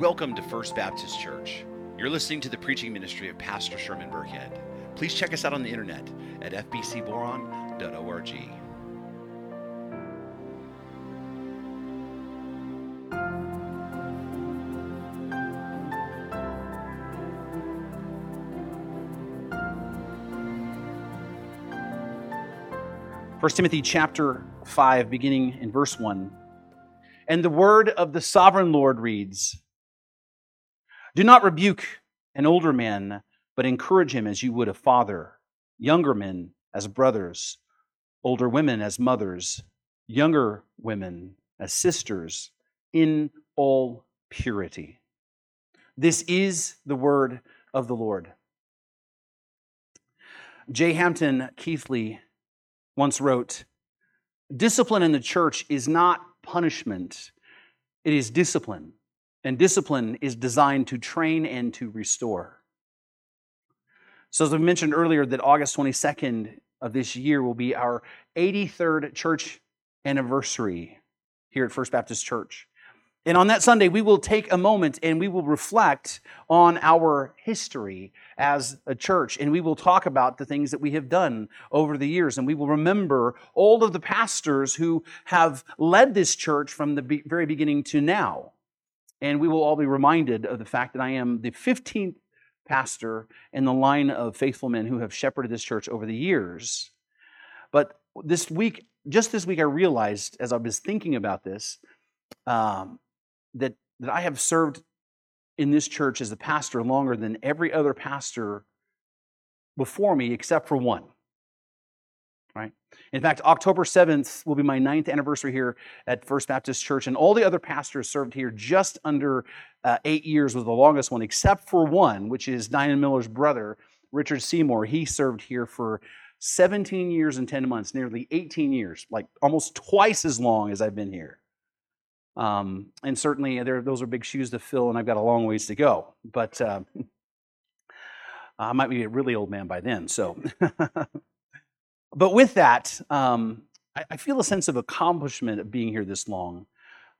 Welcome to First Baptist Church. You're listening to the preaching ministry of Pastor Sherman Burkhead. Please check us out on the internet at fbcboron.org. First Timothy chapter 5, beginning in verse 1. And the word of the sovereign Lord reads Do not rebuke an older man, but encourage him as you would a father, younger men as brothers, older women as mothers, younger women as sisters, in all purity. This is the word of the Lord. J. Hampton Keathley once wrote Discipline in the church is not punishment, it is discipline. And discipline is designed to train and to restore. So, as I mentioned earlier, that August 22nd of this year will be our 83rd church anniversary here at First Baptist Church. And on that Sunday, we will take a moment and we will reflect on our history as a church. And we will talk about the things that we have done over the years. And we will remember all of the pastors who have led this church from the very beginning to now. And we will all be reminded of the fact that I am the 15th pastor in the line of faithful men who have shepherded this church over the years. But this week, just this week, I realized as I was thinking about this, um, that, that I have served in this church as a pastor longer than every other pastor before me except for one. Right? In fact, October 7th will be my ninth anniversary here at First Baptist Church, and all the other pastors served here just under uh, eight years was the longest one, except for one, which is Diane Miller's brother, Richard Seymour. He served here for 17 years and 10 months, nearly 18 years, like almost twice as long as I've been here. Um, and certainly, those are big shoes to fill, and I've got a long ways to go. But uh, I might be a really old man by then. So, but with that, um, I, I, feel a sense of accomplishment of being here this long.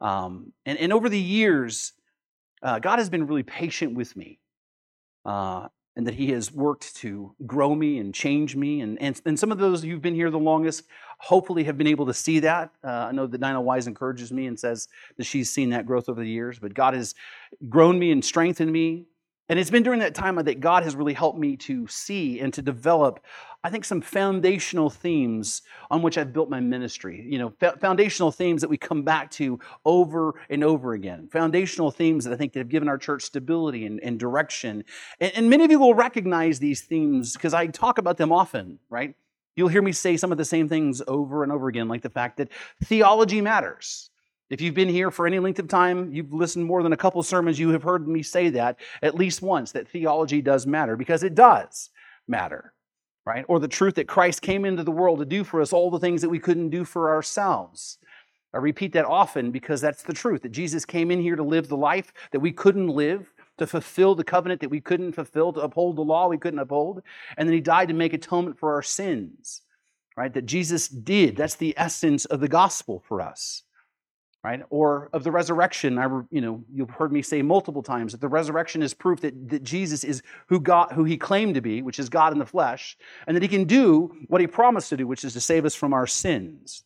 Um, and, and over the years, uh, God has been really patient with me. Uh, and that he has worked to grow me and change me. And, and, and some of those who've been here the longest hopefully have been able to see that. Uh, I know that Nina Wise encourages me and says that she's seen that growth over the years, but God has grown me and strengthened me. And it's been during that time that God has really helped me to see and to develop, I think, some foundational themes on which I've built my ministry. You know, foundational themes that we come back to over and over again. Foundational themes that I think that have given our church stability and, and direction. And, and many of you will recognize these themes because I talk about them often, right? You'll hear me say some of the same things over and over again, like the fact that theology matters. If you've been here for any length of time, you've listened more than a couple sermons, you have heard me say that at least once that theology does matter because it does matter, right? Or the truth that Christ came into the world to do for us all the things that we couldn't do for ourselves. I repeat that often because that's the truth that Jesus came in here to live the life that we couldn't live, to fulfill the covenant that we couldn't fulfill, to uphold the law we couldn't uphold, and then he died to make atonement for our sins, right? That Jesus did. That's the essence of the gospel for us right? Or of the resurrection. I, you know, you've heard me say multiple times that the resurrection is proof that, that Jesus is who God, who he claimed to be, which is God in the flesh, and that he can do what he promised to do, which is to save us from our sins.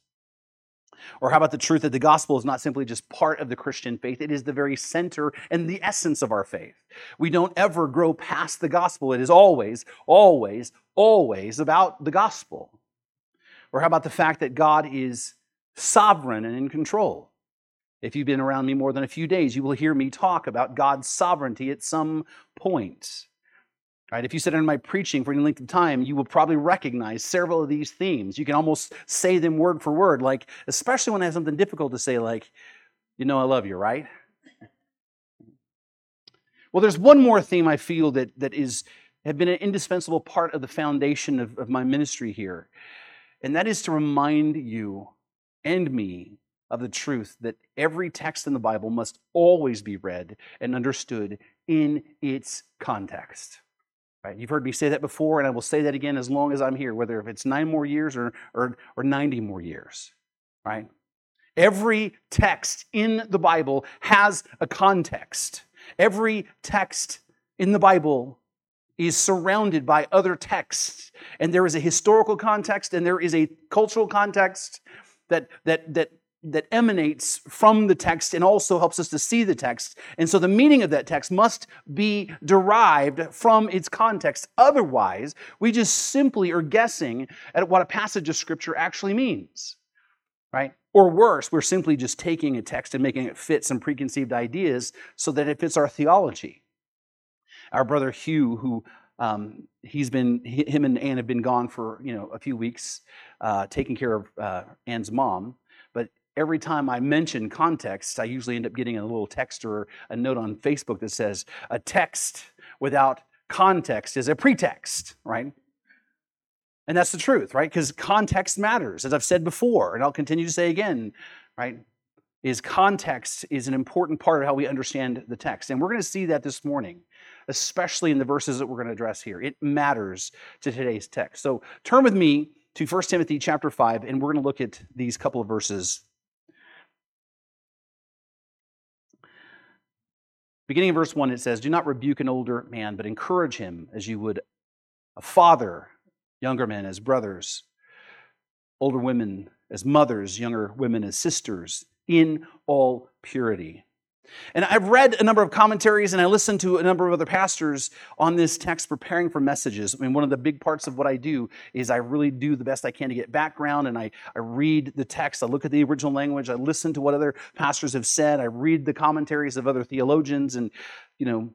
Or how about the truth that the gospel is not simply just part of the Christian faith, it is the very center and the essence of our faith. We don't ever grow past the gospel. It is always, always, always about the gospel. Or how about the fact that God is sovereign and in control? If you've been around me more than a few days, you will hear me talk about God's sovereignty at some point. Right? If you sit in my preaching for any length of time, you will probably recognize several of these themes. You can almost say them word for word, like, especially when I have something difficult to say, like, you know, I love you, right? Well, there's one more theme I feel that, that is have been an indispensable part of the foundation of, of my ministry here, and that is to remind you and me of the truth that every text in the Bible must always be read and understood in its context. Right? You've heard me say that before, and I will say that again as long as I'm here, whether if it's nine more years or, or, or 90 more years. Right? Every text in the Bible has a context. Every text in the Bible is surrounded by other texts, and there is a historical context and there is a cultural context that, that, that, that emanates from the text and also helps us to see the text. And so the meaning of that text must be derived from its context. Otherwise, we just simply are guessing at what a passage of Scripture actually means, right? Or worse, we're simply just taking a text and making it fit some preconceived ideas so that it fits our theology. Our brother Hugh, who um, he's been him and Anne have been gone for you know a few weeks, uh, taking care of uh, Anne's mom. Every time I mention context, I usually end up getting a little text or a note on Facebook that says a text without context is a pretext, right? And that's the truth, right? Because context matters, as I've said before, and I'll continue to say again, right? Is context is an important part of how we understand the text. And we're going to see that this morning, especially in the verses that we're going to address here. It matters to today's text. So turn with me to 1 Timothy chapter 5, and we're going to look at these couple of verses. Beginning in verse 1, it says, Do not rebuke an older man, but encourage him as you would a father younger men as brothers, older women as mothers, younger women as sisters, in all purity. And I've read a number of commentaries and I listened to a number of other pastors on this text preparing for messages. I mean, one of the big parts of what I do is I really do the best I can to get background and I, I read the text, I look at the original language, I listen to what other pastors have said, I read the commentaries of other theologians, and, you know,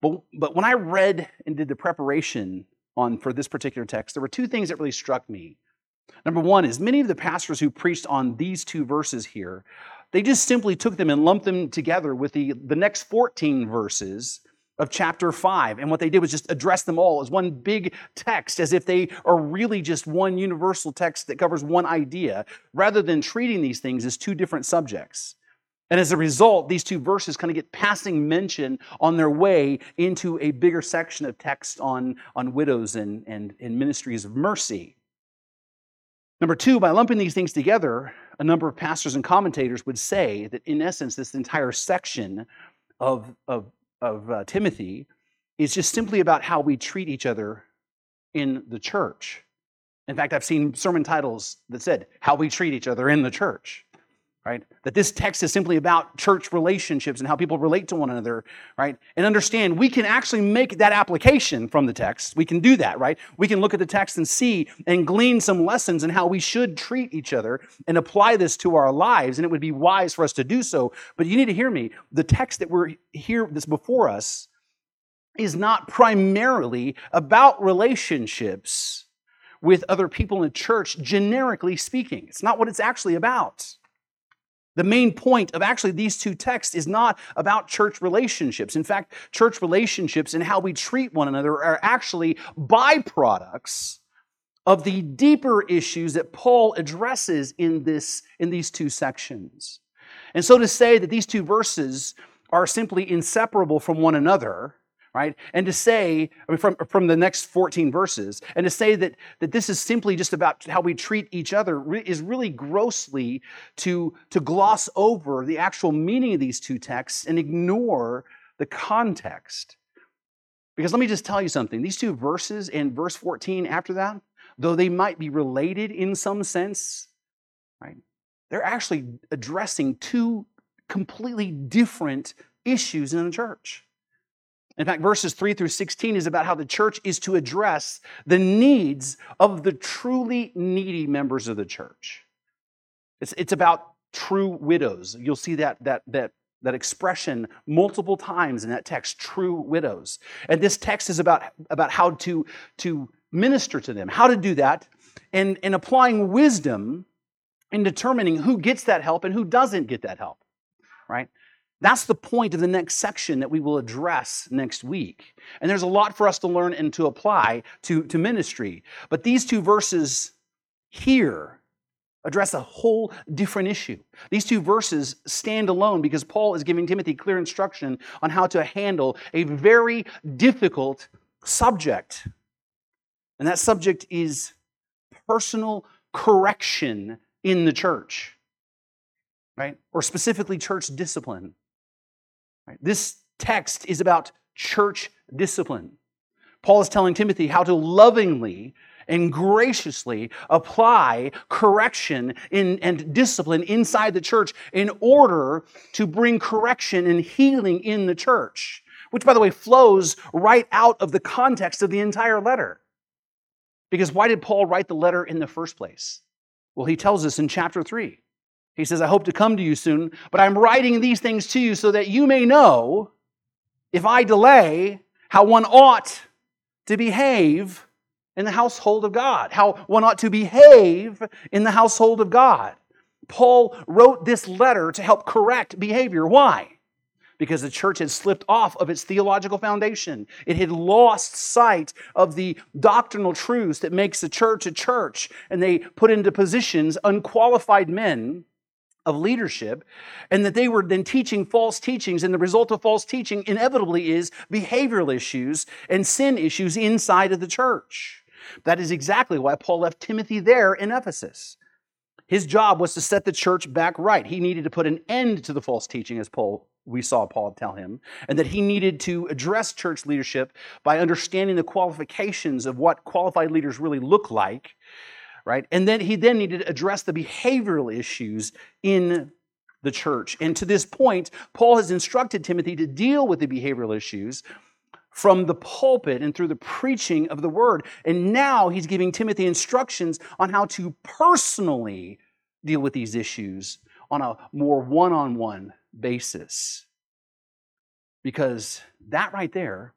but, but when I read and did the preparation on for this particular text, there were two things that really struck me. Number one is many of the pastors who preached on these two verses here, they just simply took them and lumped them together with the, the next 14 verses of chapter 5. And what they did was just address them all as one big text, as if they are really just one universal text that covers one idea, rather than treating these things as two different subjects. And as a result, these two verses kind of get passing mention on their way into a bigger section of text on, on widows and, and, and ministries of mercy. Number two, by lumping these things together, a number of pastors and commentators would say that in essence, this entire section of, of, of uh, Timothy is just simply about how we treat each other in the church. In fact, I've seen sermon titles that said, How We Treat Each Other in the Church right? That this text is simply about church relationships and how people relate to one another, right? And understand we can actually make that application from the text. We can do that, right? We can look at the text and see and glean some lessons in how we should treat each other and apply this to our lives, and it would be wise for us to do so. But you need to hear me. The text that we're here, this before us, is not primarily about relationships with other people in the church, generically speaking. It's not what it's actually about. The main point of actually these two texts is not about church relationships. In fact, church relationships and how we treat one another are actually byproducts of the deeper issues that Paul addresses in, this, in these two sections. And so to say that these two verses are simply inseparable from one another right? And to say, I mean, from, from the next 14 verses, and to say that, that this is simply just about how we treat each other is really grossly to, to gloss over the actual meaning of these two texts and ignore the context. Because let me just tell you something these two verses and verse 14 after that, though they might be related in some sense, right? They're actually addressing two completely different issues in the church. In fact, verses 3 through 16 is about how the church is to address the needs of the truly needy members of the church. It's, it's about true widows. You'll see that, that, that, that expression multiple times in that text, true widows. And this text is about, about how to, to minister to them, how to do that, and, and applying wisdom in determining who gets that help and who doesn't get that help, right? That's the point of the next section that we will address next week. And there's a lot for us to learn and to apply to, to ministry. But these two verses here address a whole different issue. These two verses stand alone because Paul is giving Timothy clear instruction on how to handle a very difficult subject. And that subject is personal correction in the church, right? Or specifically church discipline. Right? This text is about church discipline. Paul is telling Timothy how to lovingly and graciously apply correction in, and discipline inside the church in order to bring correction and healing in the church, which, by the way, flows right out of the context of the entire letter. Because why did Paul write the letter in the first place? Well, he tells us in chapter 3. He says, I hope to come to you soon, but I'm writing these things to you so that you may know, if I delay, how one ought to behave in the household of God, how one ought to behave in the household of God. Paul wrote this letter to help correct behavior. Why? Because the church had slipped off of its theological foundation. It had lost sight of the doctrinal truths that makes the church a church, and they put into positions unqualified men of leadership, and that they were then teaching false teachings. And the result of false teaching inevitably is behavioral issues and sin issues inside of the church. That is exactly why Paul left Timothy there in Ephesus. His job was to set the church back right. He needed to put an end to the false teaching, as Paul we saw Paul tell him, and that he needed to address church leadership by understanding the qualifications of what qualified leaders really look like right? And then he then needed to address the behavioral issues in the church. And to this point, Paul has instructed Timothy to deal with the behavioral issues from the pulpit and through the preaching of the word. And now he's giving Timothy instructions on how to personally deal with these issues on a more one on one basis. Because that right there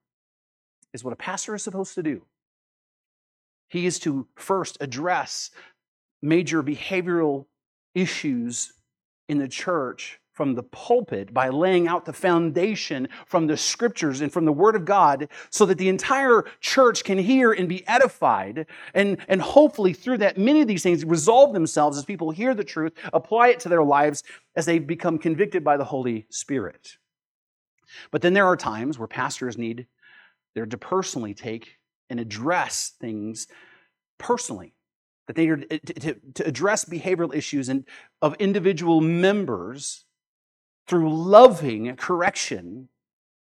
is what a pastor is supposed to do. He is to first address major behavioral issues in the church from the pulpit by laying out the foundation from the scriptures and from the word of God so that the entire church can hear and be edified. And, and hopefully, through that, many of these things resolve themselves as people hear the truth, apply it to their lives as they become convicted by the Holy Spirit. But then there are times where pastors need, they're to personally take and address things personally. That they are eh, to, to, to address behavioral issues and, of individual members through loving correction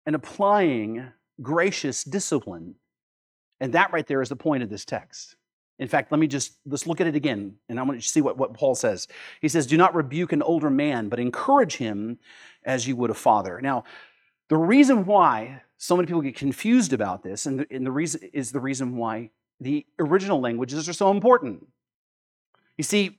and applying gracious discipline. And that right there is the point of this text. In fact, let me just let's look at it again, and I want to see what, what Paul says. He says, Do not rebuke an older man, but encourage him as you would a father. Now, the reason why so many people get confused about this, and the, and the reason is the reason why the original languages are so important. You see,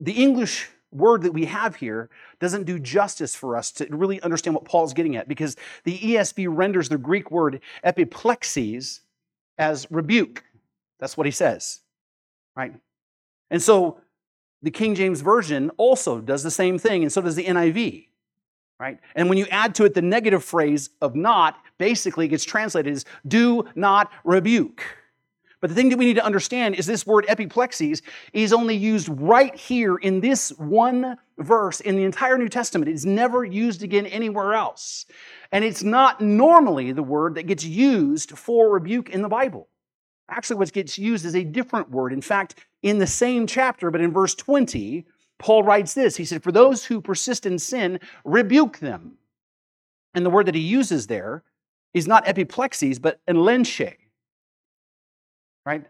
the English word that we have here doesn't do justice for us to really understand what Paul's getting at because the ESV renders the Greek word epiplexes as rebuke. That's what he says, right? And so the King James Version also does the same thing, and so does the NIV right? And when you add to it the negative phrase of not, basically it gets translated as do not rebuke. But the thing that we need to understand is this word epiplexes is only used right here in this one verse in the entire New Testament. It's never used again anywhere else. And it's not normally the word that gets used for rebuke in the Bible. Actually, what gets used is a different word. In fact, in the same chapter, but in verse 20, Paul writes this He said, For those who persist in sin, rebuke them. And the word that he uses there is not epiplexes, but enlenche, right?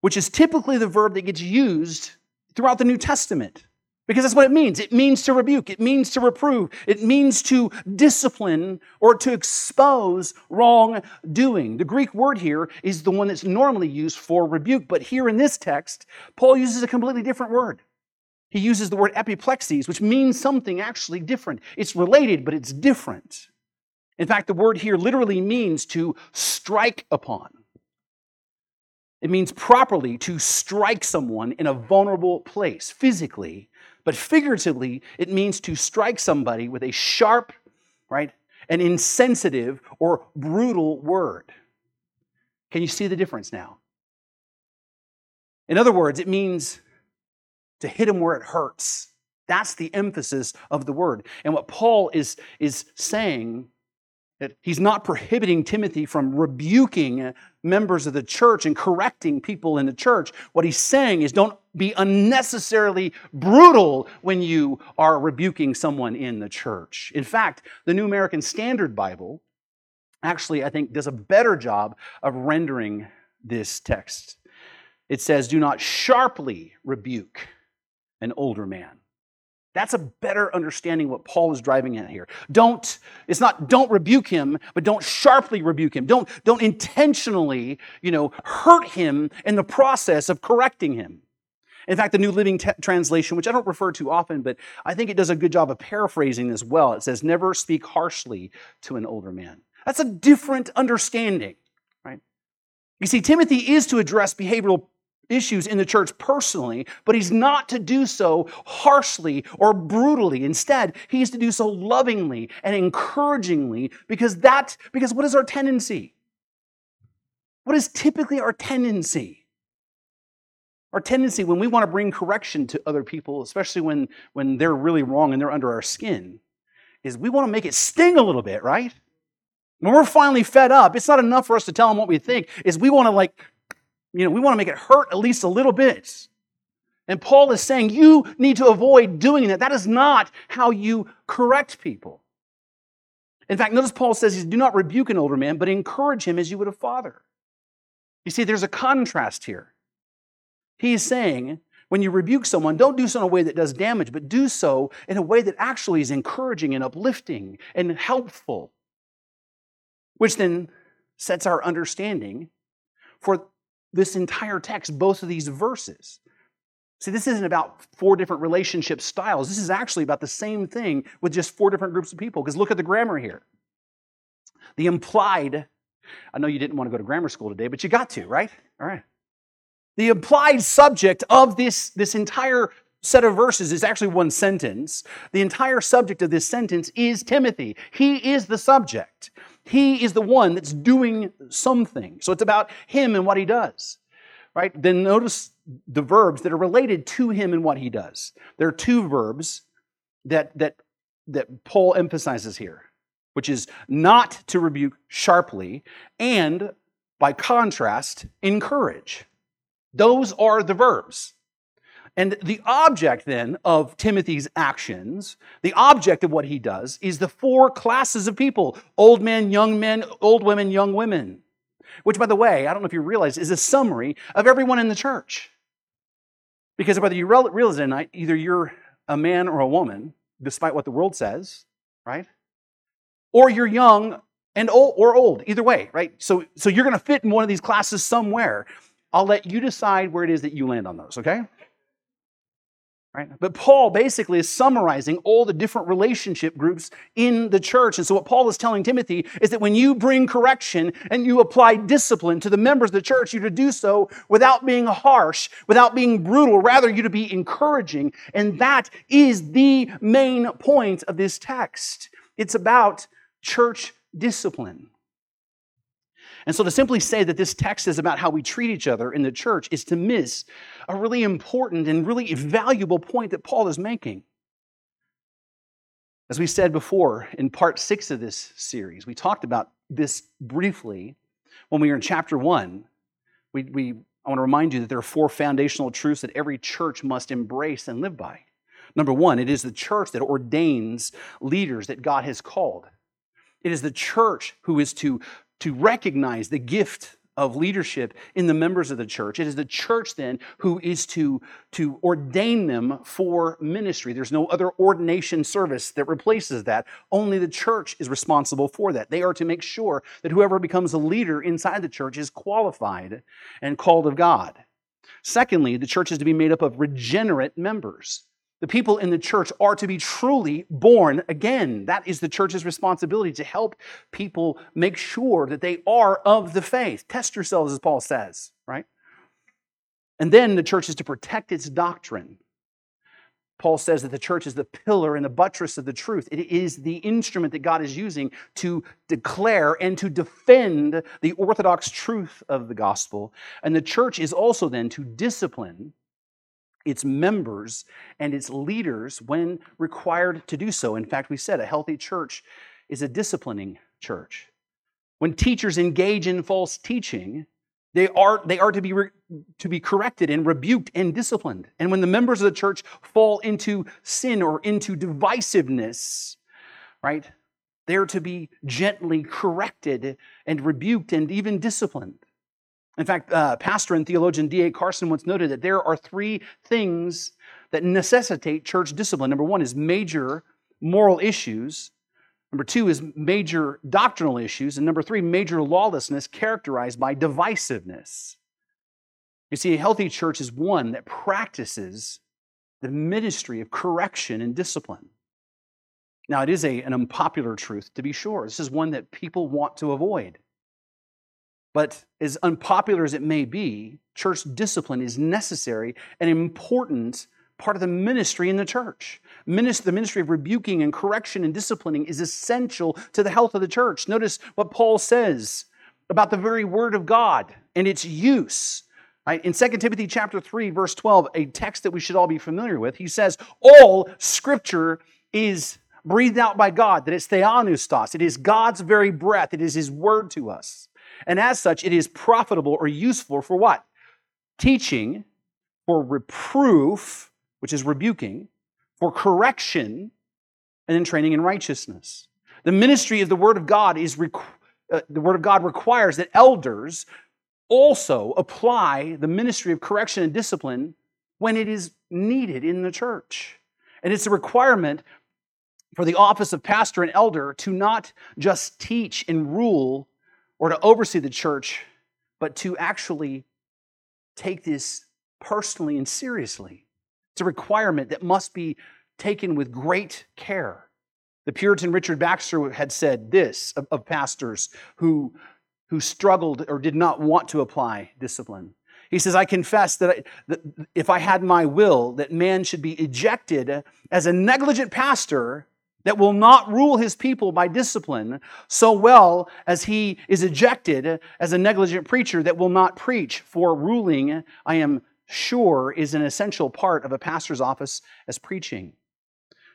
Which is typically the verb that gets used throughout the New Testament. Because that's what it means. It means to rebuke, it means to reprove, it means to discipline or to expose wrongdoing. The Greek word here is the one that's normally used for rebuke, but here in this text, Paul uses a completely different word he uses the word epiplexes, which means something actually different. It's related, but it's different. In fact, the word here literally means to strike upon. It means properly to strike someone in a vulnerable place, physically, but figuratively, it means to strike somebody with a sharp, right, an insensitive or brutal word. Can you see the difference now? In other words, it means to hit him where it hurts. That's the emphasis of the word. And what Paul is, is saying that he's not prohibiting Timothy from rebuking members of the church and correcting people in the church. What he's saying is don't be unnecessarily brutal when you are rebuking someone in the church. In fact, the New American Standard Bible actually, I think, does a better job of rendering this text. It says, Do not sharply rebuke an older man. That's a better understanding what Paul is driving at here. Don't, it's not don't rebuke him, but don't sharply rebuke him. Don't, don't intentionally, you know, hurt him in the process of correcting him. In fact, the New Living T- Translation, which I don't refer to often, but I think it does a good job of paraphrasing as well. It says, never speak harshly to an older man. That's a different understanding, right? You see, Timothy is to address behavioral issues in the church personally, but he's not to do so harshly or brutally. Instead, he's to do so lovingly and encouragingly because that because what is our tendency? What is typically our tendency? Our tendency when we want to bring correction to other people, especially when, when they're really wrong and they're under our skin, is we want to make it sting a little bit, right? When we're finally fed up, it's not enough for us to tell them what we think, is we want to like you know, we want to make it hurt at least a little bit. And Paul is saying you need to avoid doing that. That is not how you correct people. In fact, notice Paul says, do not rebuke an older man, but encourage him as you would a father. You see, there's a contrast here. He is saying, when you rebuke someone, don't do so in a way that does damage, but do so in a way that actually is encouraging and uplifting and helpful, which then sets our understanding for this entire text, both of these verses. See, this isn't about four different relationship styles. This is actually about the same thing with just four different groups of people. Because look at the grammar here. The implied, I know you didn't want to go to grammar school today, but you got to, right? All right. The implied subject of this, this entire set of verses is actually one sentence. The entire subject of this sentence is Timothy. He is the subject. He is the one that's doing something. So it's about him and what he does. Right? Then notice the verbs that are related to him and what he does. There are two verbs that that that Paul emphasizes here, which is not to rebuke sharply and by contrast encourage. Those are the verbs. And the object then of Timothy's actions, the object of what he does, is the four classes of people old men, young men, old women, young women. Which, by the way, I don't know if you realize, is a summary of everyone in the church. Because whether you realize it or not, either you're a man or a woman, despite what the world says, right? Or you're young and old or old, either way, right? So, so you're going to fit in one of these classes somewhere. I'll let you decide where it is that you land on those, okay? Right? But Paul basically is summarizing all the different relationship groups in the church. And so, what Paul is telling Timothy is that when you bring correction and you apply discipline to the members of the church, you're to do so without being harsh, without being brutal, rather, you're to be encouraging. And that is the main point of this text. It's about church discipline. And so to simply say that this text is about how we treat each other in the church is to miss a really important and really valuable point that Paul is making. As we said before in part six of this series, we talked about this briefly when we were in chapter one. We, we, I want to remind you that there are four foundational truths that every church must embrace and live by. Number one, it is the church that ordains leaders that God has called. It is the church who is to to recognize the gift of leadership in the members of the church. It is the church then who is to, to ordain them for ministry. There's no other ordination service that replaces that. Only the church is responsible for that. They are to make sure that whoever becomes a leader inside the church is qualified and called of God. Secondly, the church is to be made up of regenerate members. The people in the church are to be truly born again. That is the church's responsibility to help people make sure that they are of the faith. Test yourselves, as Paul says, right? And then the church is to protect its doctrine. Paul says that the church is the pillar and the buttress of the truth. It is the instrument that God is using to declare and to defend the orthodox truth of the gospel. And the church is also then to discipline its members and its leaders when required to do so. In fact, we said a healthy church is a disciplining church. When teachers engage in false teaching, They are, they are to, be re, to be corrected and rebuked and disciplined. And when the members of the church fall into sin or into divisiveness, right, they're to be gently corrected and rebuked and even disciplined. In fact, uh, pastor and theologian D.A. Carson once noted that there are three things that necessitate church discipline. Number one is major moral issues. Number two is major doctrinal issues. And number three, major lawlessness characterized by divisiveness. You see, a healthy church is one that practices the ministry of correction and discipline. Now, it is a, an unpopular truth, to be sure. This is one that people want to avoid. But as unpopular as it may be, church discipline is necessary and important part of the ministry in the church. the ministry of rebuking and correction and disciplining is essential to the health of the church. Notice what Paul says about the very word of God and its use. Right? In 2 Timothy chapter 3, verse 12, a text that we should all be familiar with, he says, All scripture is breathed out by God, that it's theopneustos. It is God's very breath. It is his word to us. And as such, it is profitable or useful for what? Teaching, for reproof, which is rebuking, for correction, and then training in righteousness. The ministry of the Word of God is uh, the Word of God requires that elders also apply the ministry of correction and discipline when it is needed in the church. And it's a requirement for the office of pastor and elder to not just teach and rule or to oversee the church, but to actually take this personally and seriously. It's a requirement that must be taken with great care. The Puritan Richard Baxter had said this of, of pastors who, who struggled or did not want to apply discipline. He says, I confess that, I, that, if I had my will, that man should be ejected as a negligent pastor that will not rule his people by discipline so well as he is ejected as a negligent preacher that will not preach. For ruling, I am sure, is an essential part of a pastor's office as preaching.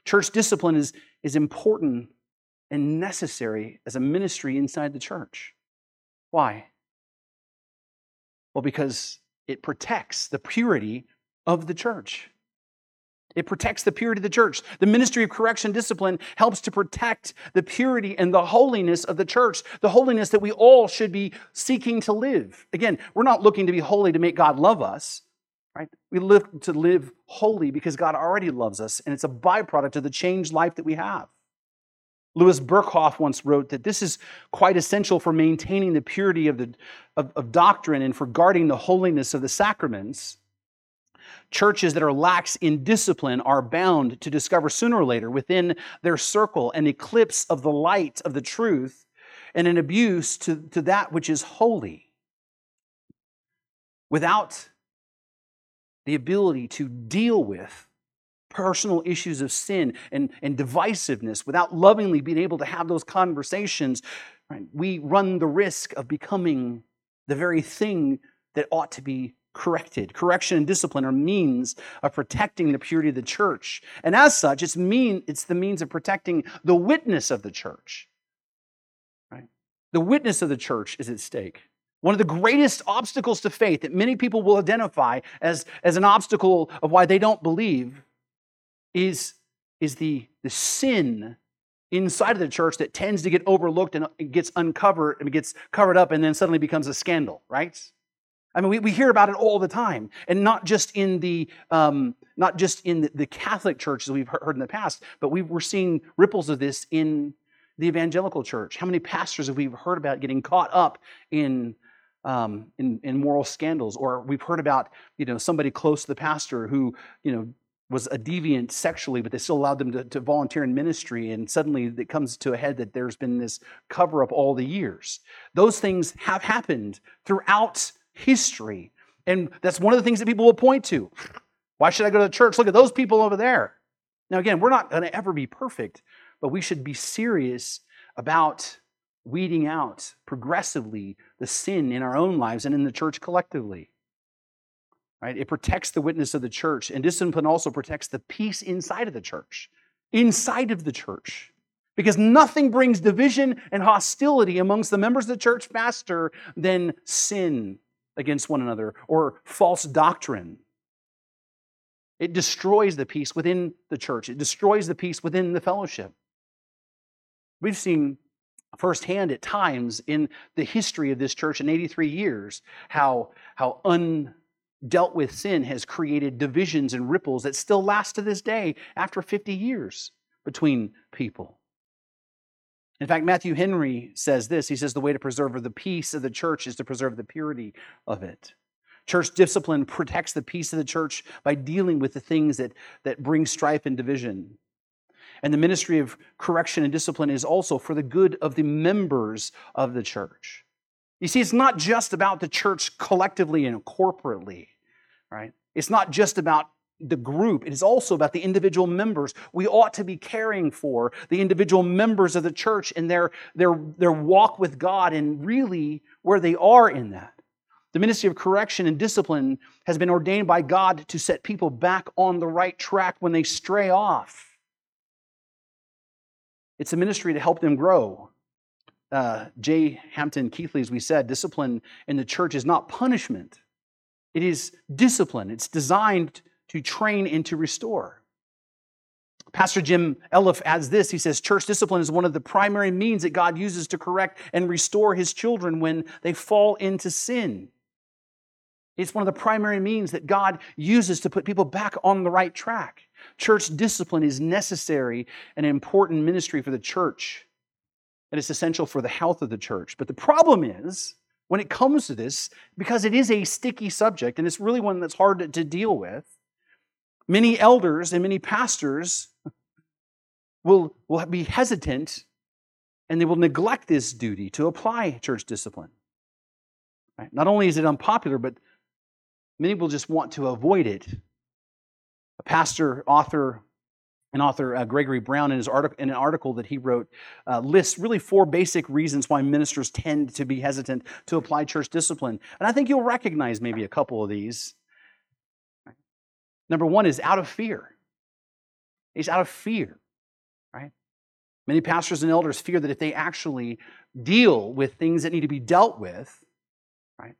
Church discipline is, is important and necessary as a ministry inside the church. Why? Well, because it protects the purity of the church. It protects the purity of the church. The ministry of correction discipline helps to protect the purity and the holiness of the church, the holiness that we all should be seeking to live. Again, we're not looking to be holy to make God love us, right? We live to live holy because God already loves us, and it's a byproduct of the changed life that we have. Louis Berkhof once wrote that this is quite essential for maintaining the purity of, the, of, of doctrine and for guarding the holiness of the sacraments Churches that are lax in discipline are bound to discover sooner or later within their circle an eclipse of the light of the truth and an abuse to, to that which is holy. Without the ability to deal with personal issues of sin and, and divisiveness, without lovingly being able to have those conversations, right, we run the risk of becoming the very thing that ought to be corrected. Correction and discipline are means of protecting the purity of the church. And as such, it's mean it's the means of protecting the witness of the church. Right? The witness of the church is at stake. One of the greatest obstacles to faith that many people will identify as, as an obstacle of why they don't believe is, is the, the sin inside of the church that tends to get overlooked and gets uncovered and gets covered up and then suddenly becomes a scandal, right? I mean, we, we hear about it all the time, and not just in the um, not just in the, Catholic Church as we've heard in the past, but we we're seeing ripples of this in the evangelical church. How many pastors have we heard about getting caught up in um, in, in moral scandals, or we've heard about you know somebody close to the pastor who you know was a deviant sexually, but they still allowed them to, to, volunteer in ministry, and suddenly it comes to a head that there's been this cover up all the years. Those things have happened throughout history. And that's one of the things that people will point to. Why should I go to church? Look at those people over there. Now, again, we're not going to ever be perfect, but we should be serious about weeding out progressively the sin in our own lives and in the church collectively. Right? It protects the witness of the church, and discipline also protects the peace inside of the church. Inside of the church. Because nothing brings division and hostility amongst the members of the church faster than sin against one another or false doctrine. It destroys the peace within the church, it destroys the peace within the fellowship. We've seen firsthand at times in the history of this church in 83 years how, how undealt with sin has created divisions and ripples that still last to this day after 50 years between people. In fact, Matthew Henry says this he says, The way to preserve the peace of the church is to preserve the purity of it. Church discipline protects the peace of the church by dealing with the things that, that bring strife and division. And the ministry of correction and discipline is also for the good of the members of the church. You see, it's not just about the church collectively and corporately, right? It's not just about the group, it is also about the individual members. We ought to be caring for the individual members of the church and their, their, their walk with God and really where they are in that. The ministry of correction and discipline has been ordained by God to set people back on the right track when they stray off. It's a ministry to help them grow. Uh, J. Hampton Keathley, as we said, discipline in the church is not punishment, it is discipline. It's designed to train and to restore. Pastor Jim Elliff adds this. He says, Church discipline is one of the primary means that God uses to correct and restore his children when they fall into sin. It's one of the primary means that God uses to put people back on the right track. Church discipline is necessary and an important ministry for the church, and it's essential for the health of the church. But the problem is, when it comes to this, because it is a sticky subject and it's really one that's hard to deal with, many elders and many pastors will, will be hesitant and they will neglect this duty to apply church discipline. Right? Not only is it unpopular, but many will just want to avoid it. A pastor, author, and author uh, Gregory Brown, in, his article, in an article that he wrote, uh, lists really four basic reasons why ministers tend to be hesitant to apply church discipline. And I think you'll recognize maybe a couple of these. Number one is out of fear. He's out of fear, right? Many pastors and elders fear that if they actually deal with things that need to be dealt with, right,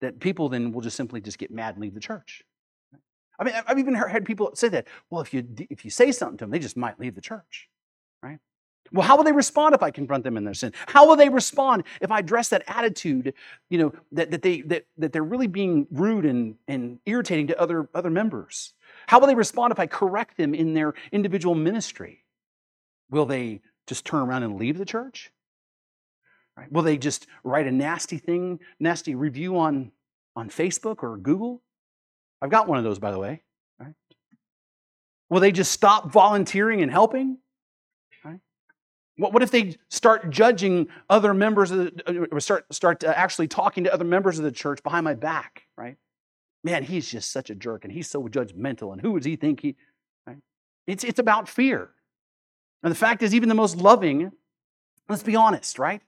that people then will just simply just get mad and leave the church. I mean, I've even heard people say that. Well, if you if you say something to them, they just might leave the church? Well, how will they respond if I confront them in their sin? How will they respond if I address that attitude, you know, that, that they that, that they're really being rude and, and irritating to other, other members? How will they respond if I correct them in their individual ministry? Will they just turn around and leave the church? Right? Will they just write a nasty thing, nasty review on, on Facebook or Google? I've got one of those, by the way. Right? Will they just stop volunteering and helping? What, what if they start judging other members of the, uh, or start, start uh, actually talking to other members of the church behind my back, right? Man, he's just such a jerk and he's so judgmental and who does he think he, right? It's, it's about fear. And the fact is, even the most loving, let's be honest, right?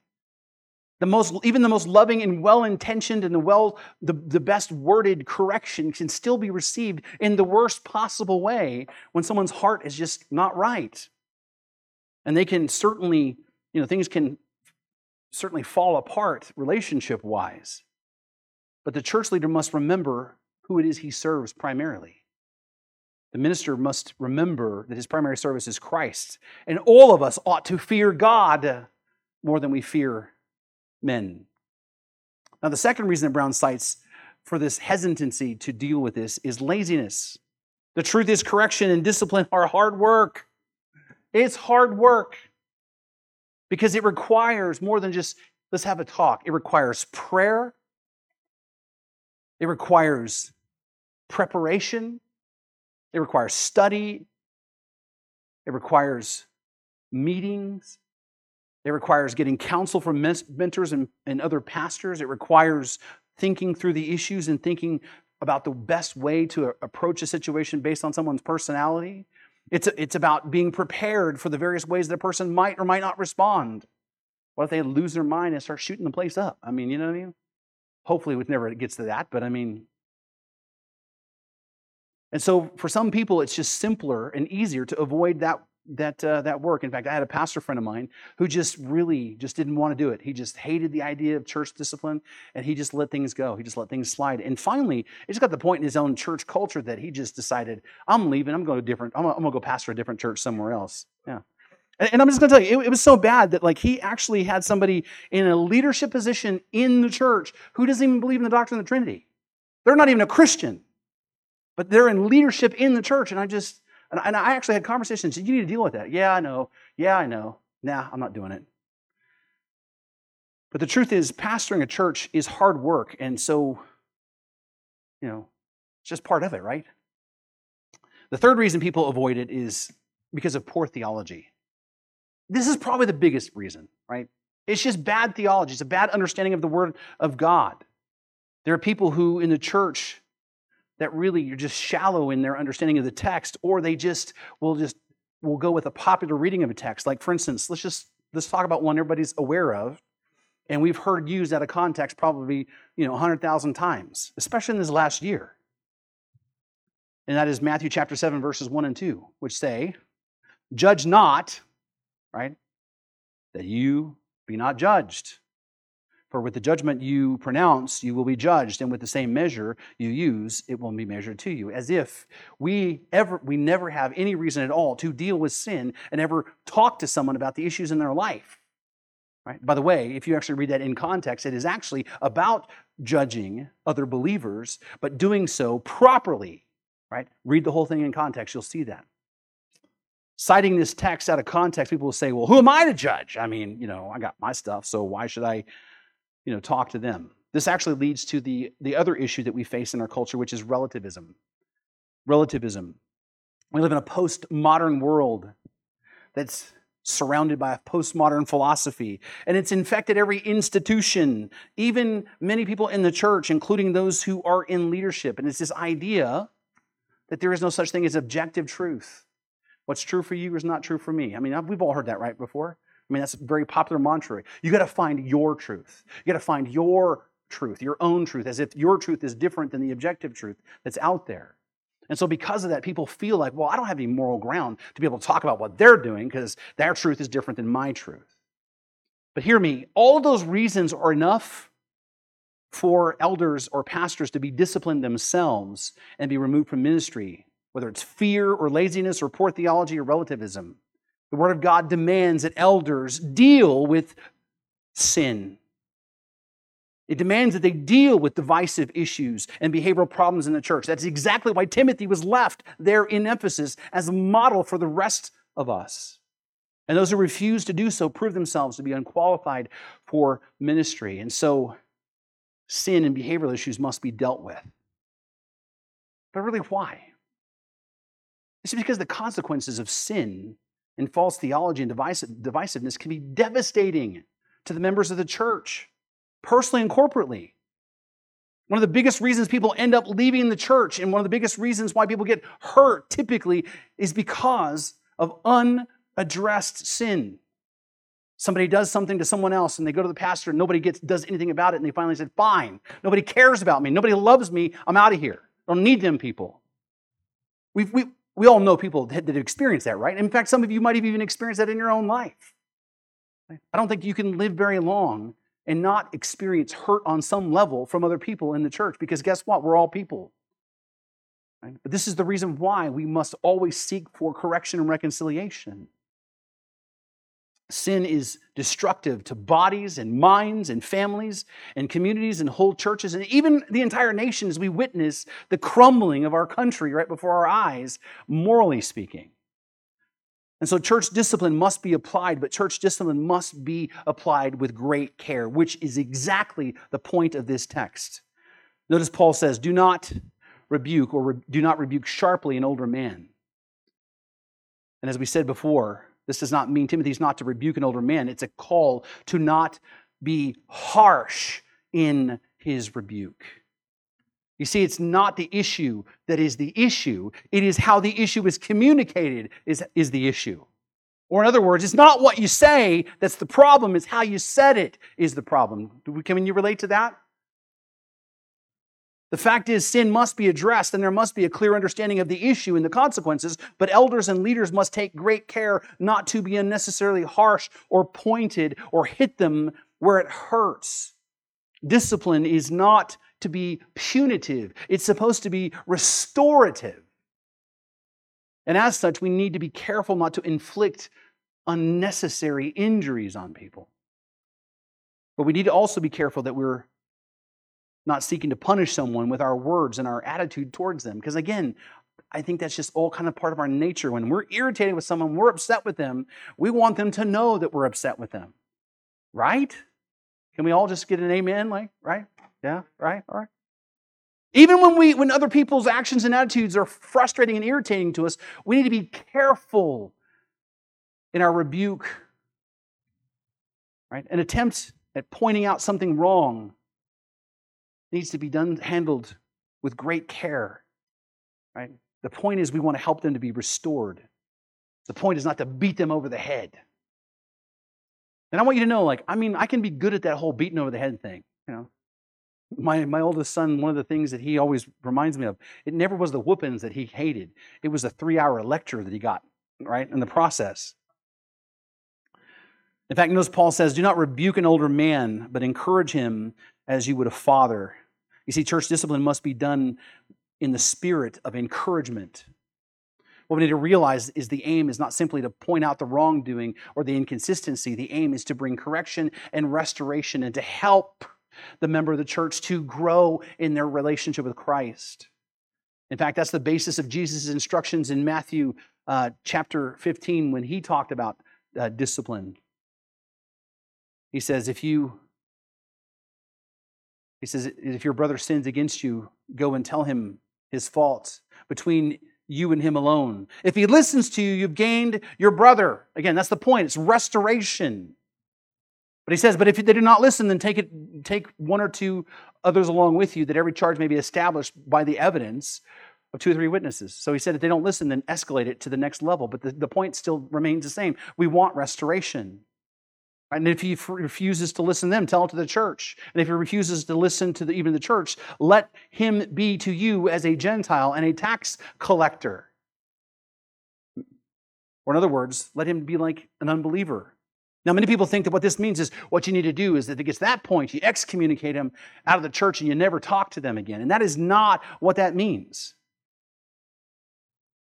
The most, even the most loving and well-intentioned and the well, the, the best worded correction can still be received in the worst possible way when someone's heart is just not right. And they can certainly, you know, things can certainly fall apart relationship wise. But the church leader must remember who it is he serves primarily. The minister must remember that his primary service is Christ. And all of us ought to fear God more than we fear men. Now, the second reason that Brown cites for this hesitancy to deal with this is laziness. The truth is, correction and discipline are hard work. It's hard work because it requires more than just let's have a talk. It requires prayer, it requires preparation, it requires study, it requires meetings, it requires getting counsel from mentors and, and other pastors. It requires thinking through the issues and thinking about the best way to approach a situation based on someone's personality. It's, it's about being prepared for the various ways that a person might or might not respond. What if they lose their mind and start shooting the place up? I mean, you know what I mean? Hopefully, it never gets to that, but I mean. And so, for some people, it's just simpler and easier to avoid that that uh, that work. In fact, I had a pastor friend of mine who just really just didn't want to do it. He just hated the idea of church discipline, and he just let things go. He just let things slide. And finally, it just got the point in his own church culture that he just decided, "I'm leaving. I'm going to different. I'm I'm gonna go pastor a different church somewhere else." Yeah. And, and I'm just going to tell you, it, it was so bad that like he actually had somebody in a leadership position in the church who doesn't even believe in the doctrine of the Trinity. They're not even a Christian, but they're in leadership in the church. And I just and, and I actually had conversations. You need to deal with that. Yeah, I know. Yeah, I know. Nah, I'm not doing it. But the truth is, pastoring a church is hard work. And so, you know, it's just part of it, right? The third reason people avoid it is because of poor theology. This is probably the biggest reason, right? It's just bad theology. It's a bad understanding of the Word of God. There are people who in the church that really you're just shallow in their understanding of the text, or they just will just will go with a popular reading of a text. Like for instance, let's just let's talk about one everybody's aware of, and we've heard used out of context probably you know 100,000 times, especially in this last year. And that is Matthew chapter 7 verses 1 and 2, which say, "Judge not, right? That you be not judged." For with the judgment you pronounce, you will be judged, and with the same measure you use, it will be measured to you. As if we ever we never have any reason at all to deal with sin and ever talk to someone about the issues in their life. Right? By the way, if you actually read that in context, it is actually about judging other believers, but doing so properly. Right? Read the whole thing in context, you'll see that. Citing this text out of context, people will say, well, who am I to judge? I mean, you know, I got my stuff, so why should I you know, talk to them. This actually leads to the, the other issue that we face in our culture, which is relativism. Relativism. We live in a postmodern world that's surrounded by a postmodern philosophy, and it's infected every institution, even many people in the church, including those who are in leadership. And it's this idea that there is no such thing as objective truth. What's true for you is not true for me. I mean, we've all heard that, right, before? I mean, that's a very popular mantra. You got to find your truth. You got to find your truth, your own truth, as if your truth is different than the objective truth that's out there. And so, because of that, people feel like, well, I don't have any moral ground to be able to talk about what they're doing because their truth is different than my truth. But hear me, all those reasons are enough for elders or pastors to be disciplined themselves and be removed from ministry, whether it's fear or laziness or poor theology or relativism. The Word of God demands that elders deal with sin. It demands that they deal with divisive issues and behavioral problems in the church. That's exactly why Timothy was left there in Ephesus as a model for the rest of us. And those who refuse to do so prove themselves to be unqualified for ministry. And so sin and behavioral issues must be dealt with. But really, why? It's because the consequences of sin and false theology and divisiveness can be devastating to the members of the church, personally and corporately. One of the biggest reasons people end up leaving the church, and one of the biggest reasons why people get hurt typically, is because of unaddressed sin. Somebody does something to someone else, and they go to the pastor, and nobody gets, does anything about it, and they finally said, Fine, nobody cares about me, nobody loves me, I'm out of here. I don't need them people. We've, we, we all know people that have experienced that, right? In fact, some of you might have even experienced that in your own life. I don't think you can live very long and not experience hurt on some level from other people in the church because guess what? We're all people. Right? But this is the reason why we must always seek for correction and reconciliation. Sin is destructive to bodies and minds and families and communities and whole churches and even the entire nation as we witness the crumbling of our country right before our eyes, morally speaking. And so church discipline must be applied, but church discipline must be applied with great care, which is exactly the point of this text. Notice Paul says, Do not rebuke or re- do not rebuke sharply an older man. And as we said before, this does not mean Timothy's not to rebuke an older man. It's a call to not be harsh in his rebuke. You see, it's not the issue that is the issue, it is how the issue is communicated is, is the issue. Or, in other words, it's not what you say that's the problem, it's how you said it is the problem. Can you relate to that? The fact is, sin must be addressed and there must be a clear understanding of the issue and the consequences, but elders and leaders must take great care not to be unnecessarily harsh or pointed or hit them where it hurts. Discipline is not to be punitive, it's supposed to be restorative. And as such, we need to be careful not to inflict unnecessary injuries on people. But we need to also be careful that we're not seeking to punish someone with our words and our attitude towards them. Because again, I think that's just all kind of part of our nature. When we're irritated with someone, we're upset with them, we want them to know that we're upset with them. Right? Can we all just get an amen? Like, right? Yeah, right? All right. Even when we when other people's actions and attitudes are frustrating and irritating to us, we need to be careful in our rebuke. Right? An attempt at pointing out something wrong needs to be done handled with great care. Right? The point is we want to help them to be restored. The point is not to beat them over the head. And I want you to know, like, I mean, I can be good at that whole beating over the head thing. You know, my my oldest son, one of the things that he always reminds me of, it never was the whoopings that he hated. It was a three-hour lecture that he got, right, in the process. In fact, notice Paul says, "Do not rebuke an older man, but encourage him as you would a father." You see, church discipline must be done in the spirit of encouragement. What we need to realize is the aim is not simply to point out the wrongdoing or the inconsistency. The aim is to bring correction and restoration and to help the member of the church to grow in their relationship with Christ. In fact, that's the basis of Jesus' instructions in Matthew uh, chapter 15 when he talked about uh, discipline. He says, if you he says, if your brother sins against you, go and tell him his faults between you and him alone. If he listens to you, you've gained your brother. Again, that's the point. It's restoration. But he says, but if they do not listen, then take it, take one or two others along with you, that every charge may be established by the evidence of two or three witnesses. So he said, if they don't listen, then escalate it to the next level. But the, the point still remains the same. We want restoration. And if he refuses to listen to them, tell it to the church. And if he refuses to listen to the, even the church, let him be to you as a Gentile and a tax collector. Or in other words, let him be like an unbeliever. Now, many people think that what this means is what you need to do is that it gets that point, you excommunicate him out of the church and you never talk to them again. And that is not what that means.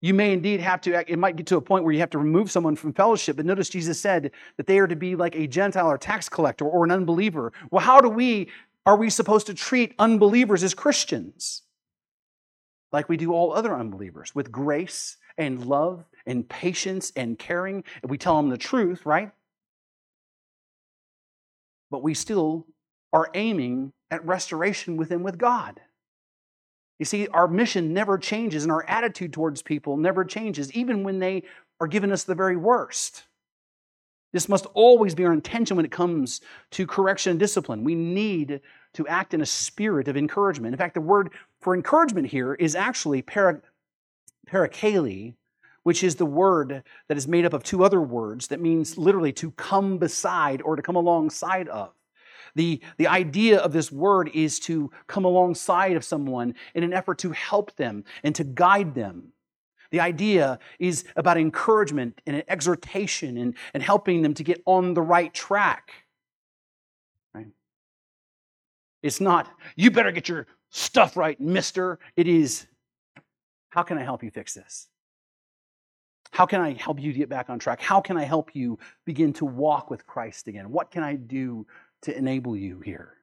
You may indeed have to, it might get to a point where you have to remove someone from fellowship. But notice Jesus said that they are to be like a Gentile or tax collector or an unbeliever. Well, how do we, are we supposed to treat unbelievers as Christians? Like we do all other unbelievers, with grace and love and patience and caring. If we tell them the truth, right? But we still are aiming at restoration with them with God. You see, our mission never changes and our attitude towards people never changes, even when they are giving us the very worst. This must always be our intention when it comes to correction and discipline. We need to act in a spirit of encouragement. In fact, the word for encouragement here is actually para, parakale, which is the word that is made up of two other words that means literally to come beside or to come alongside of. The, the idea of this word is to come alongside of someone in an effort to help them and to guide them. The idea is about encouragement and exhortation and, and helping them to get on the right track. Right? It's not, you better get your stuff right, mister. It is, how can I help you fix this? How can I help you get back on track? How can I help you begin to walk with Christ again? What can I do to enable you here.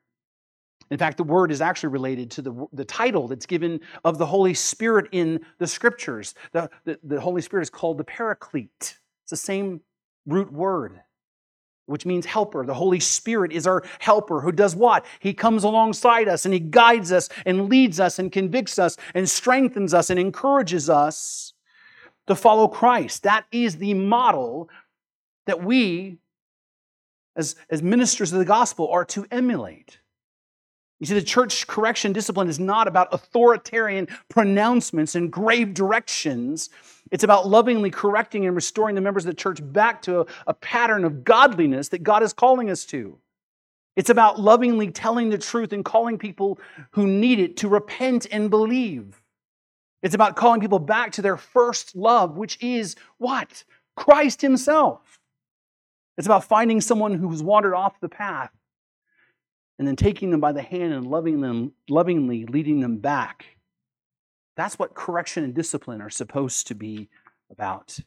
In fact, the word is actually related to the, the title that's given of the Holy Spirit in the scriptures. The, the, the Holy Spirit is called the Paraclete. It's the same root word, which means helper. The Holy Spirit is our helper who does what? He comes alongside us and he guides us and leads us and convicts us and strengthens us and encourages us to follow Christ. That is the model that we as, as ministers of the gospel are to emulate. You see, the church correction discipline is not about authoritarian pronouncements and grave directions. It's about lovingly correcting and restoring the members of the church back to a, a pattern of godliness that God is calling us to. It's about lovingly telling the truth and calling people who need it to repent and believe. It's about calling people back to their first love, which is what? Christ Himself. It's about finding someone who's wandered off the path and then taking them by the hand and loving them, lovingly leading them back. That's what correction and discipline are supposed to be about.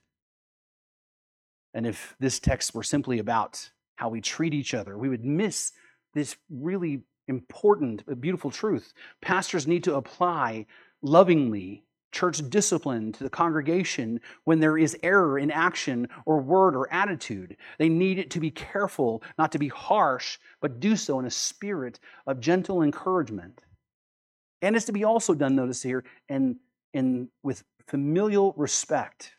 And if this text were simply about how we treat each other, we would miss this really important, beautiful truth. Pastors need to apply lovingly church discipline to the congregation when there is error in action or word or attitude. They need it to be careful, not to be harsh, but do so in a spirit of gentle encouragement. And it's to be also done, notice here, and in, with familial respect.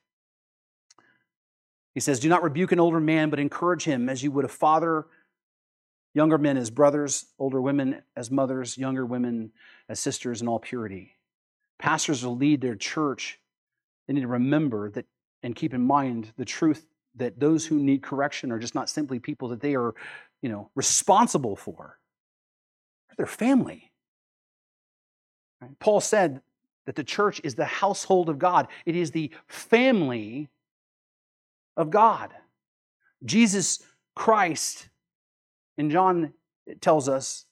He says, Do not rebuke an older man, but encourage him as you would a father, younger men as brothers, older women as mothers, younger women as sisters in all purity. Pastors will lead their church. They need to remember that and keep in mind the truth that those who need correction are just not simply people that they are, you know, responsible for. They're family. Right? Paul said that the church is the household of God. It is the family of God. Jesus Christ, in John tells us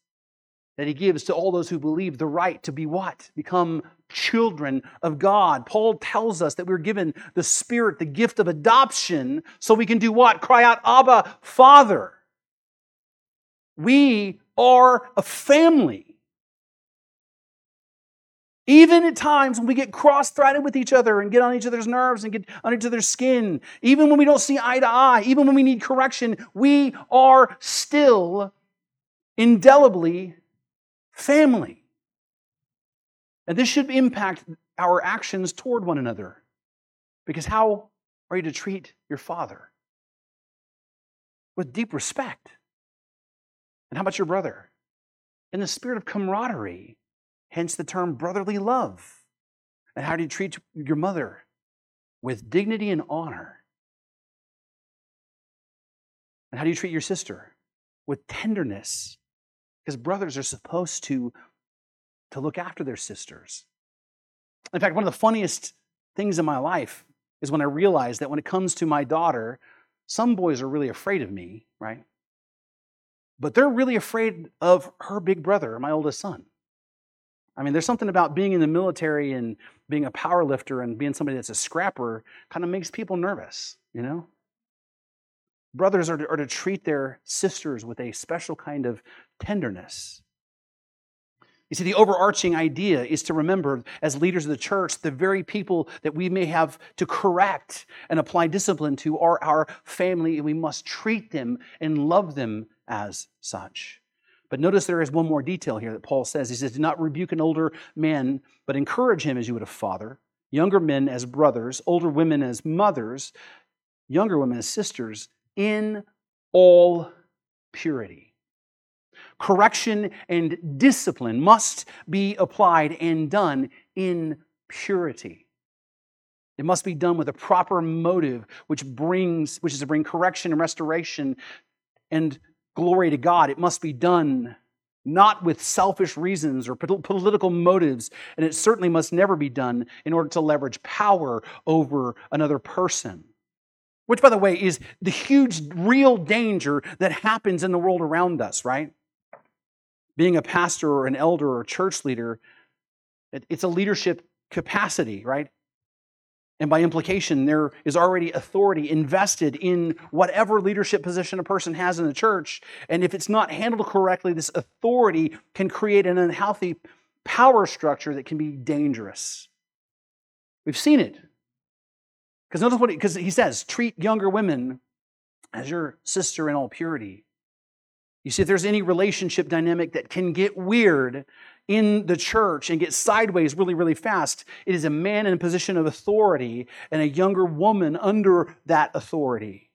that he gives to all those who believe the right to be what? Become children of God. Paul tells us that we're given the Spirit, the gift of adoption, so we can do what? Cry out, Abba, Father. We are a family. Even at times when we get cross threaded with each other and get on each other's nerves and get on each other's skin, even when we don't see eye to eye, even when we need correction, we are still indelibly family. And this should impact our actions toward one another. Because how are you to treat your father? With deep respect. And how about your brother? In the spirit of camaraderie, hence the term brotherly love. And how do you treat your mother? With dignity and honor. And how do you treat your sister? With tenderness. Because brothers are supposed to to look after their sisters. In fact, one of the funniest things in my life is when I realized that when it comes to my daughter, some boys are really afraid of me, right? But they're really afraid of her big brother, my oldest son. I mean, there's something about being in the military and being a power lifter and being somebody that's a scrapper kind of makes people nervous, you know? Brothers are to, are to treat their sisters with a special kind of tenderness. You see, the overarching idea is to remember, as leaders of the church, the very people that we may have to correct and apply discipline to are our family, and we must treat them and love them as such. But notice there is one more detail here that Paul says. He says, Do not rebuke an older man, but encourage him as you would a father, younger men as brothers, older women as mothers, younger women as sisters, in all purity. Correction and discipline must be applied and done in purity. It must be done with a proper motive, which brings, which is to bring correction and restoration and glory to God. It must be done not with selfish reasons or political motives, and it certainly must never be done in order to leverage power over another person. Which, by the way, is the huge real danger that happens in the world around us, right? Being a pastor or an elder or church leader, it's a leadership capacity, right? And by implication, there is already authority invested in whatever leadership position a person has in the church. And if it's not handled correctly, this authority can create an unhealthy power structure that can be dangerous. We've seen it. Because notice what because he, he says, treat younger women as your sister in all purity. You see, if there's any relationship dynamic that can get weird in the church and get sideways really, really fast, it is a man in a position of authority and a younger woman under that authority.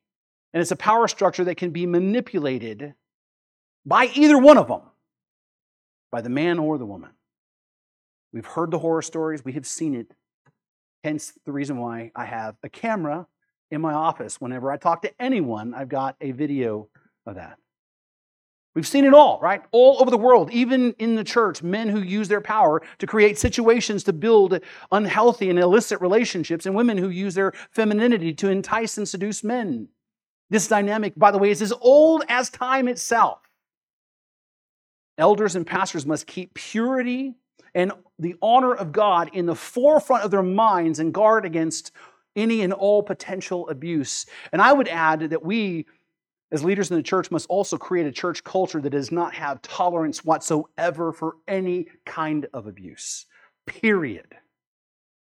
And it's a power structure that can be manipulated by either one of them, by the man or the woman. We've heard the horror stories, we have seen it. Hence the reason why I have a camera in my office. Whenever I talk to anyone, I've got a video of that. We've seen it all, right? All over the world, even in the church, men who use their power to create situations to build unhealthy and illicit relationships, and women who use their femininity to entice and seduce men. This dynamic, by the way, is as old as time itself. Elders and pastors must keep purity and the honor of God in the forefront of their minds and guard against any and all potential abuse. And I would add that we, as leaders in the church, must also create a church culture that does not have tolerance whatsoever for any kind of abuse. Period.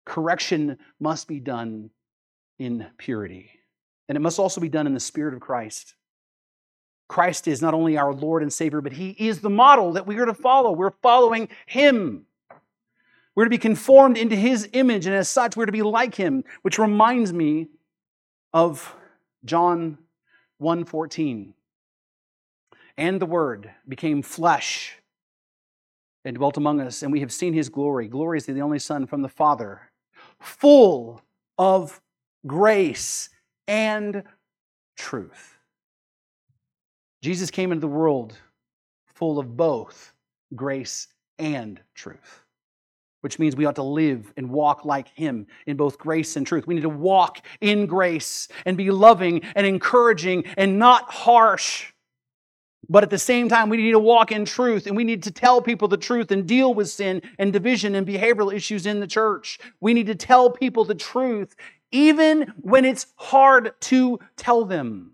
Correction must be done in purity. And it must also be done in the Spirit of Christ. Christ is not only our Lord and Savior, but He is the model that we are to follow. We're following Him. We're to be conformed into His image, and as such, we're to be like Him, which reminds me of John 1:14. And the Word became flesh and dwelt among us, and we have seen His glory. Glory is the only Son from the Father, full of grace and truth. Jesus came into the world full of both grace and truth, which means we ought to live and walk like Him in both grace and truth. We need to walk in grace and be loving and encouraging and not harsh. But at the same time, we need to walk in truth and we need to tell people the truth and deal with sin and division and behavioral issues in the church. We need to tell people the truth even when it's hard to tell them.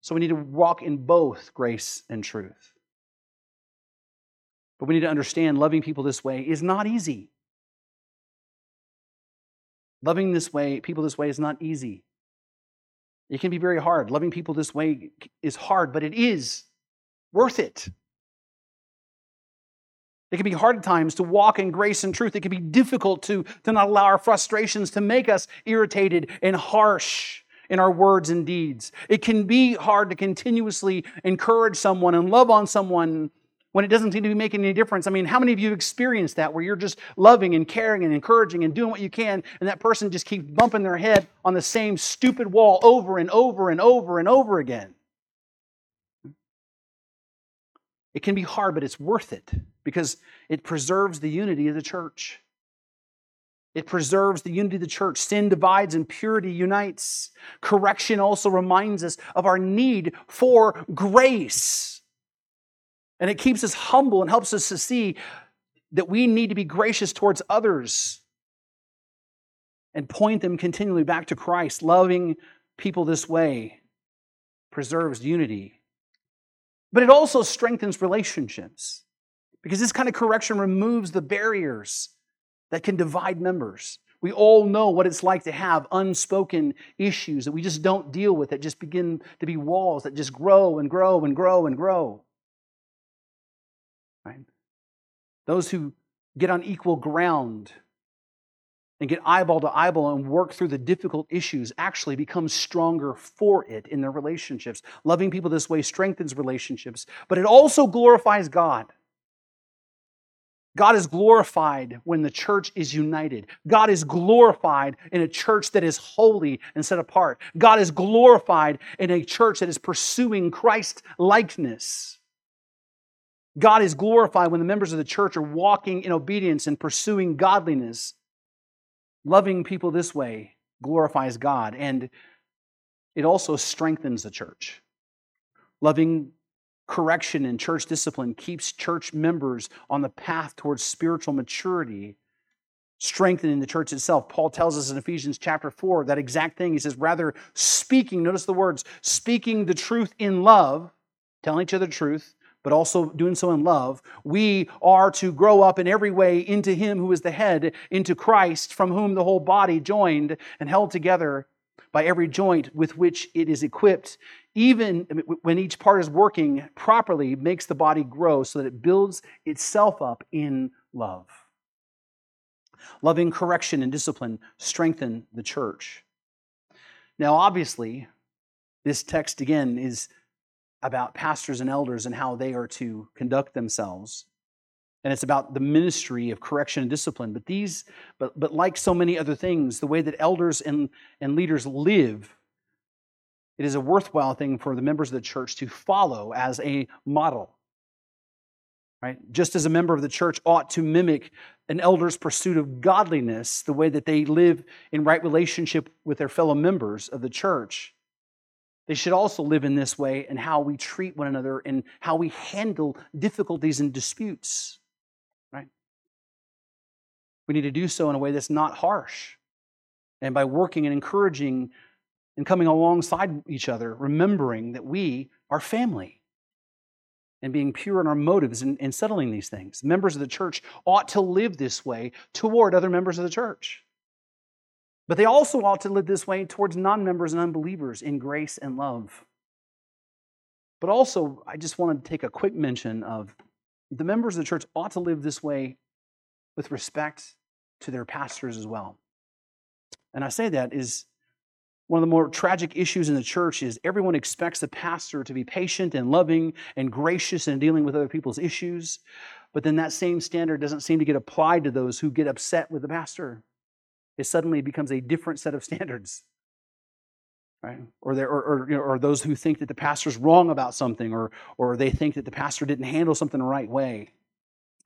So we need to walk in both grace and truth. But we need to understand loving people this way is not easy. Loving this way, people this way is not easy. It can be very hard. Loving people this way is hard, but it is worth it. It can be hard at times to walk in grace and truth. It can be difficult to, to not allow our frustrations to make us irritated and harsh in our words and deeds. It can be hard to continuously encourage someone and love on someone when it doesn't seem to be making any difference. I mean, how many of you have experienced that where you're just loving and caring and encouraging and doing what you can, and that person just keeps bumping their head on the same stupid wall over and over and over and over again? It can be hard, but it's worth it because it preserves the unity of the church. It preserves the unity of the church. Sin divides and purity unites. Correction also reminds us of our need for grace. And it keeps us humble and helps us to see that we need to be gracious towards others and point them continually back to Christ. Loving people this way preserves unity. But it also strengthens relationships because this kind of correction removes the barriers that can divide members. We all know what it's like to have unspoken issues that we just don't deal with, that just begin to be walls that just grow and grow and grow and grow. Right? Those who get on equal ground and get eyeball to eyeball and work through the difficult issues actually become stronger for it in their relationships. Loving people this way strengthens relationships, but it also glorifies God. God is glorified when the church is united. God is glorified in a church that is holy and set apart. God is glorified in a church that is pursuing Christ likeness. God is glorified when the members of the church are walking in obedience and pursuing godliness. Loving people this way glorifies God and it also strengthens the church. Loving correction and church discipline keeps church members on the path towards spiritual maturity, strengthening the church itself. Paul tells us in Ephesians chapter 4 that exact thing. He says, rather speaking, notice the words, speaking the truth in love, telling each other the truth, but also doing so in love, we are to grow up in every way into Him who is the head, into Christ, from whom the whole body joined and held together by every joint with which it is equipped, even when each part is working properly, makes the body grow so that it builds itself up in love. Loving correction and discipline strengthen the church. Now, obviously, this text again is about pastors and elders and how they are to conduct themselves and it's about the ministry of correction and discipline but these but but like so many other things the way that elders and and leaders live it is a worthwhile thing for the members of the church to follow as a model. Right? Just as a member of the church ought to mimic an elder's pursuit of godliness, the way that they live in right relationship with their fellow members of the church, they should also live in this way in how we treat one another and how we handle difficulties and disputes. Right? We need to do so in a way that's not harsh. And by working and encouraging and coming alongside each other, remembering that we are family and being pure in our motives and, in settling these things. Members of the church ought to live this way toward other members of the church. But they also ought to live this way towards non members and unbelievers in grace and love. But also, I just wanted to take a quick mention of the members of the church ought to live this way with respect to their pastors as well. And I say that is one of the more tragic issues in the church is everyone expects the pastor to be patient and loving and gracious in dealing with other people's issues. But then that same standard doesn't seem to get applied to those who get upset with the pastor. It suddenly becomes a different set of standards. Right? Or, there, or, or, you know, or those who think that the pastor's wrong about something, or, or they think that the pastor didn't handle something the right way.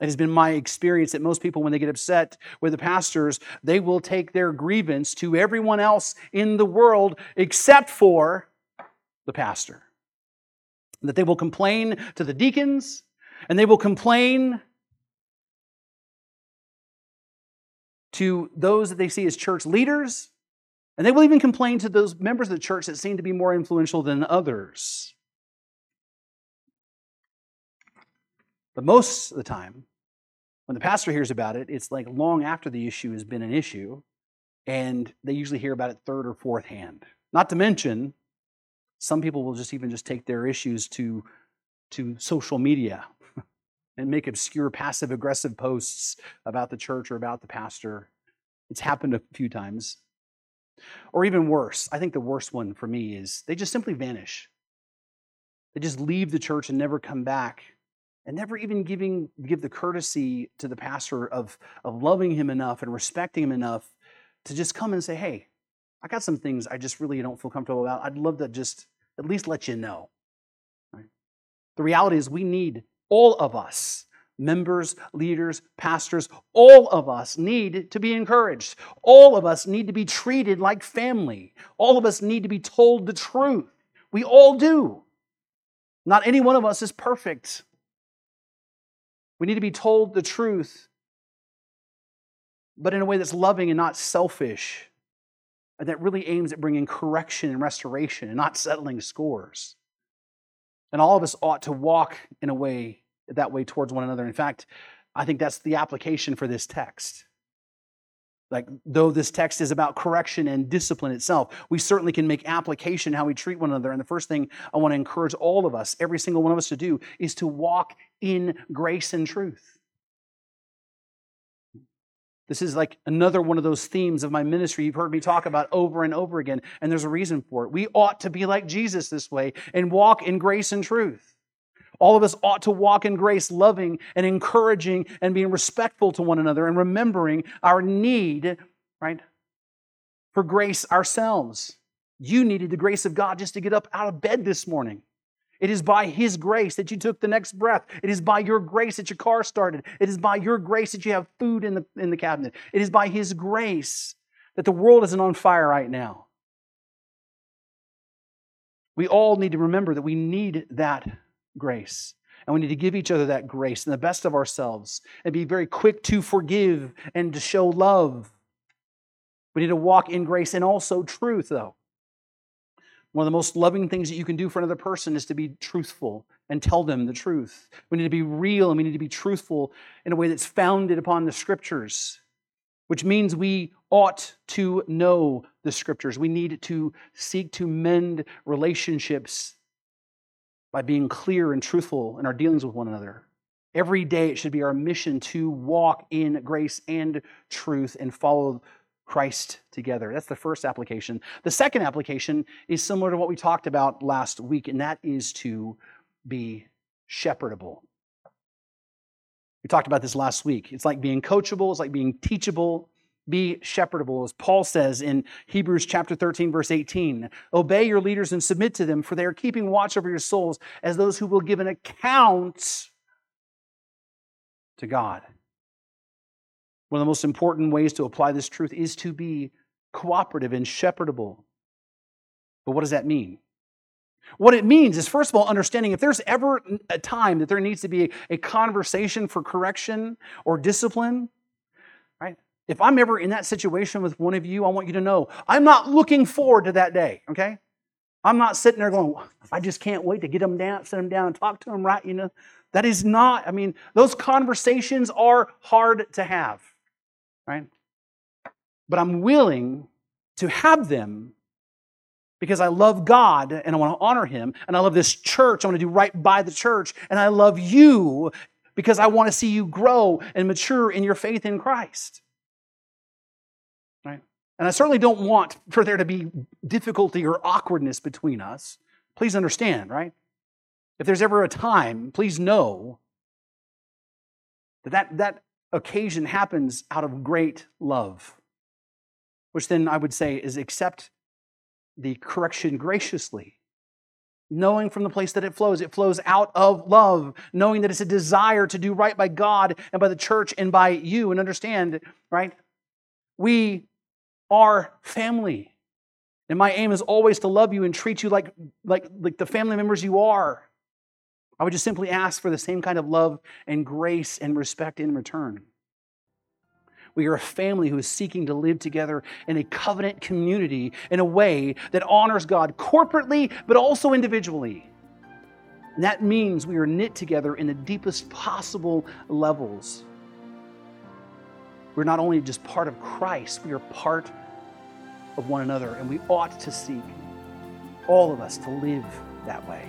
It has been my experience that most people, when they get upset with the pastors, they will take their grievance to everyone else in the world except for the pastor. That they will complain to the deacons and they will complain to those that they see as church leaders, and they will even complain to those members of the church that seem to be more influential than others. But most of the time, when the pastor hears about it, it's like long after the issue has been an issue, and they usually hear about it third or fourth hand. Not to mention, some people will just even just take their issues to, to social media and make obscure passive aggressive posts about the church or about the pastor. It's happened a few times. Or even worse, I think the worst one for me is they just simply vanish. They just leave the church and never come back and never even giving give the courtesy to the pastor of, of loving him enough and respecting him enough to just come and say, hey, I got some things I just really don't feel comfortable about. I'd love to just at least let you know. Right? The reality is we need all of us, members, leaders, pastors, all of us need to be encouraged. All of us need to be treated like family. All of us need to be told the truth. We all do. Not any one of us is perfect. We need to be told the truth, but in a way that's loving and not selfish, and that really aims at bringing correction and restoration and not settling scores. And all of us ought to walk in a way that way towards one another. In fact, I think that's the application for this text. Like, though this text is about correction and discipline itself, we certainly can make application how we treat one another. And the first thing I want to encourage all of us, every single one of us to do, is to walk in grace and truth. This is like another one of those themes of my ministry you've heard me talk about over and over again, and there's a reason for it. We ought to be like Jesus this way and walk in grace and truth. All of us ought to walk in grace, loving and encouraging and being respectful to one another and remembering our need, right, for grace ourselves. You needed the grace of God just to get up out of bed this morning. It is by His grace that you took the next breath. It is by your grace that your car started. It is by your grace that you have food in the, in the cabinet. It is by His grace that the world isn't on fire right now. We all need to remember that we need that grace. And we need to give each other that grace and the best of ourselves and be very quick to forgive and to show love. We need to walk in grace and also truth, though. One of the most loving things that you can do for another person is to be truthful and tell them the truth. We need to be real and we need to be truthful in a way that's founded upon the scriptures, which means we ought to know the scriptures. We need to seek to mend relationships by being clear and truthful in our dealings with one another. Every day it should be our mission to walk in grace and truth and follow Christ together. That's the first application. The second application is similar to what we talked about last week, and that is to be shepherdable. We talked about this last week. It's like being coachable, it's like being teachable, be shepherdable, as Paul says in Hebrews chapter 13, verse 18. Obey your leaders and submit to them, for they are keeping watch over your souls as those who will give an account to God. One of the most important ways to apply this truth is to be cooperative and shepherdable. But what does that mean? What it means is, first of all, understanding if there's ever a time that there needs to be a conversation for correction or discipline, right? If I'm ever in that situation with one of you, I want you to know I'm not looking forward to that day, okay? I'm not sitting there going, I just can't wait to get them down, sit them down and talk to them right, you know. That is not, I mean, those conversations are hard to have, right? But I'm willing to have them because I love God and I want to honor Him, and I love this church. I want to do right by the church, and I love you because I want to see you grow and mature in your faith in Christ. Right? And I certainly don't want for there to be difficulty or awkwardness between us. Please understand, right? If there's ever a time, please know that that, that occasion happens out of great love, which then I would say is accept the correction graciously, knowing from the place that it flows. It flows out of love, knowing that it's a desire to do right by God and by the church and by you. And understand, right? We are family. And my aim is always to love you and treat you like, like, like the family members you are. I would just simply ask for the same kind of love and grace and respect in return. We are a family who is seeking to live together in a covenant community in a way that honors God corporately, but also individually. And that means we are knit together in the deepest possible levels. We're not only just part of Christ, we are part of one another, and we ought to seek, all of us, to live that way.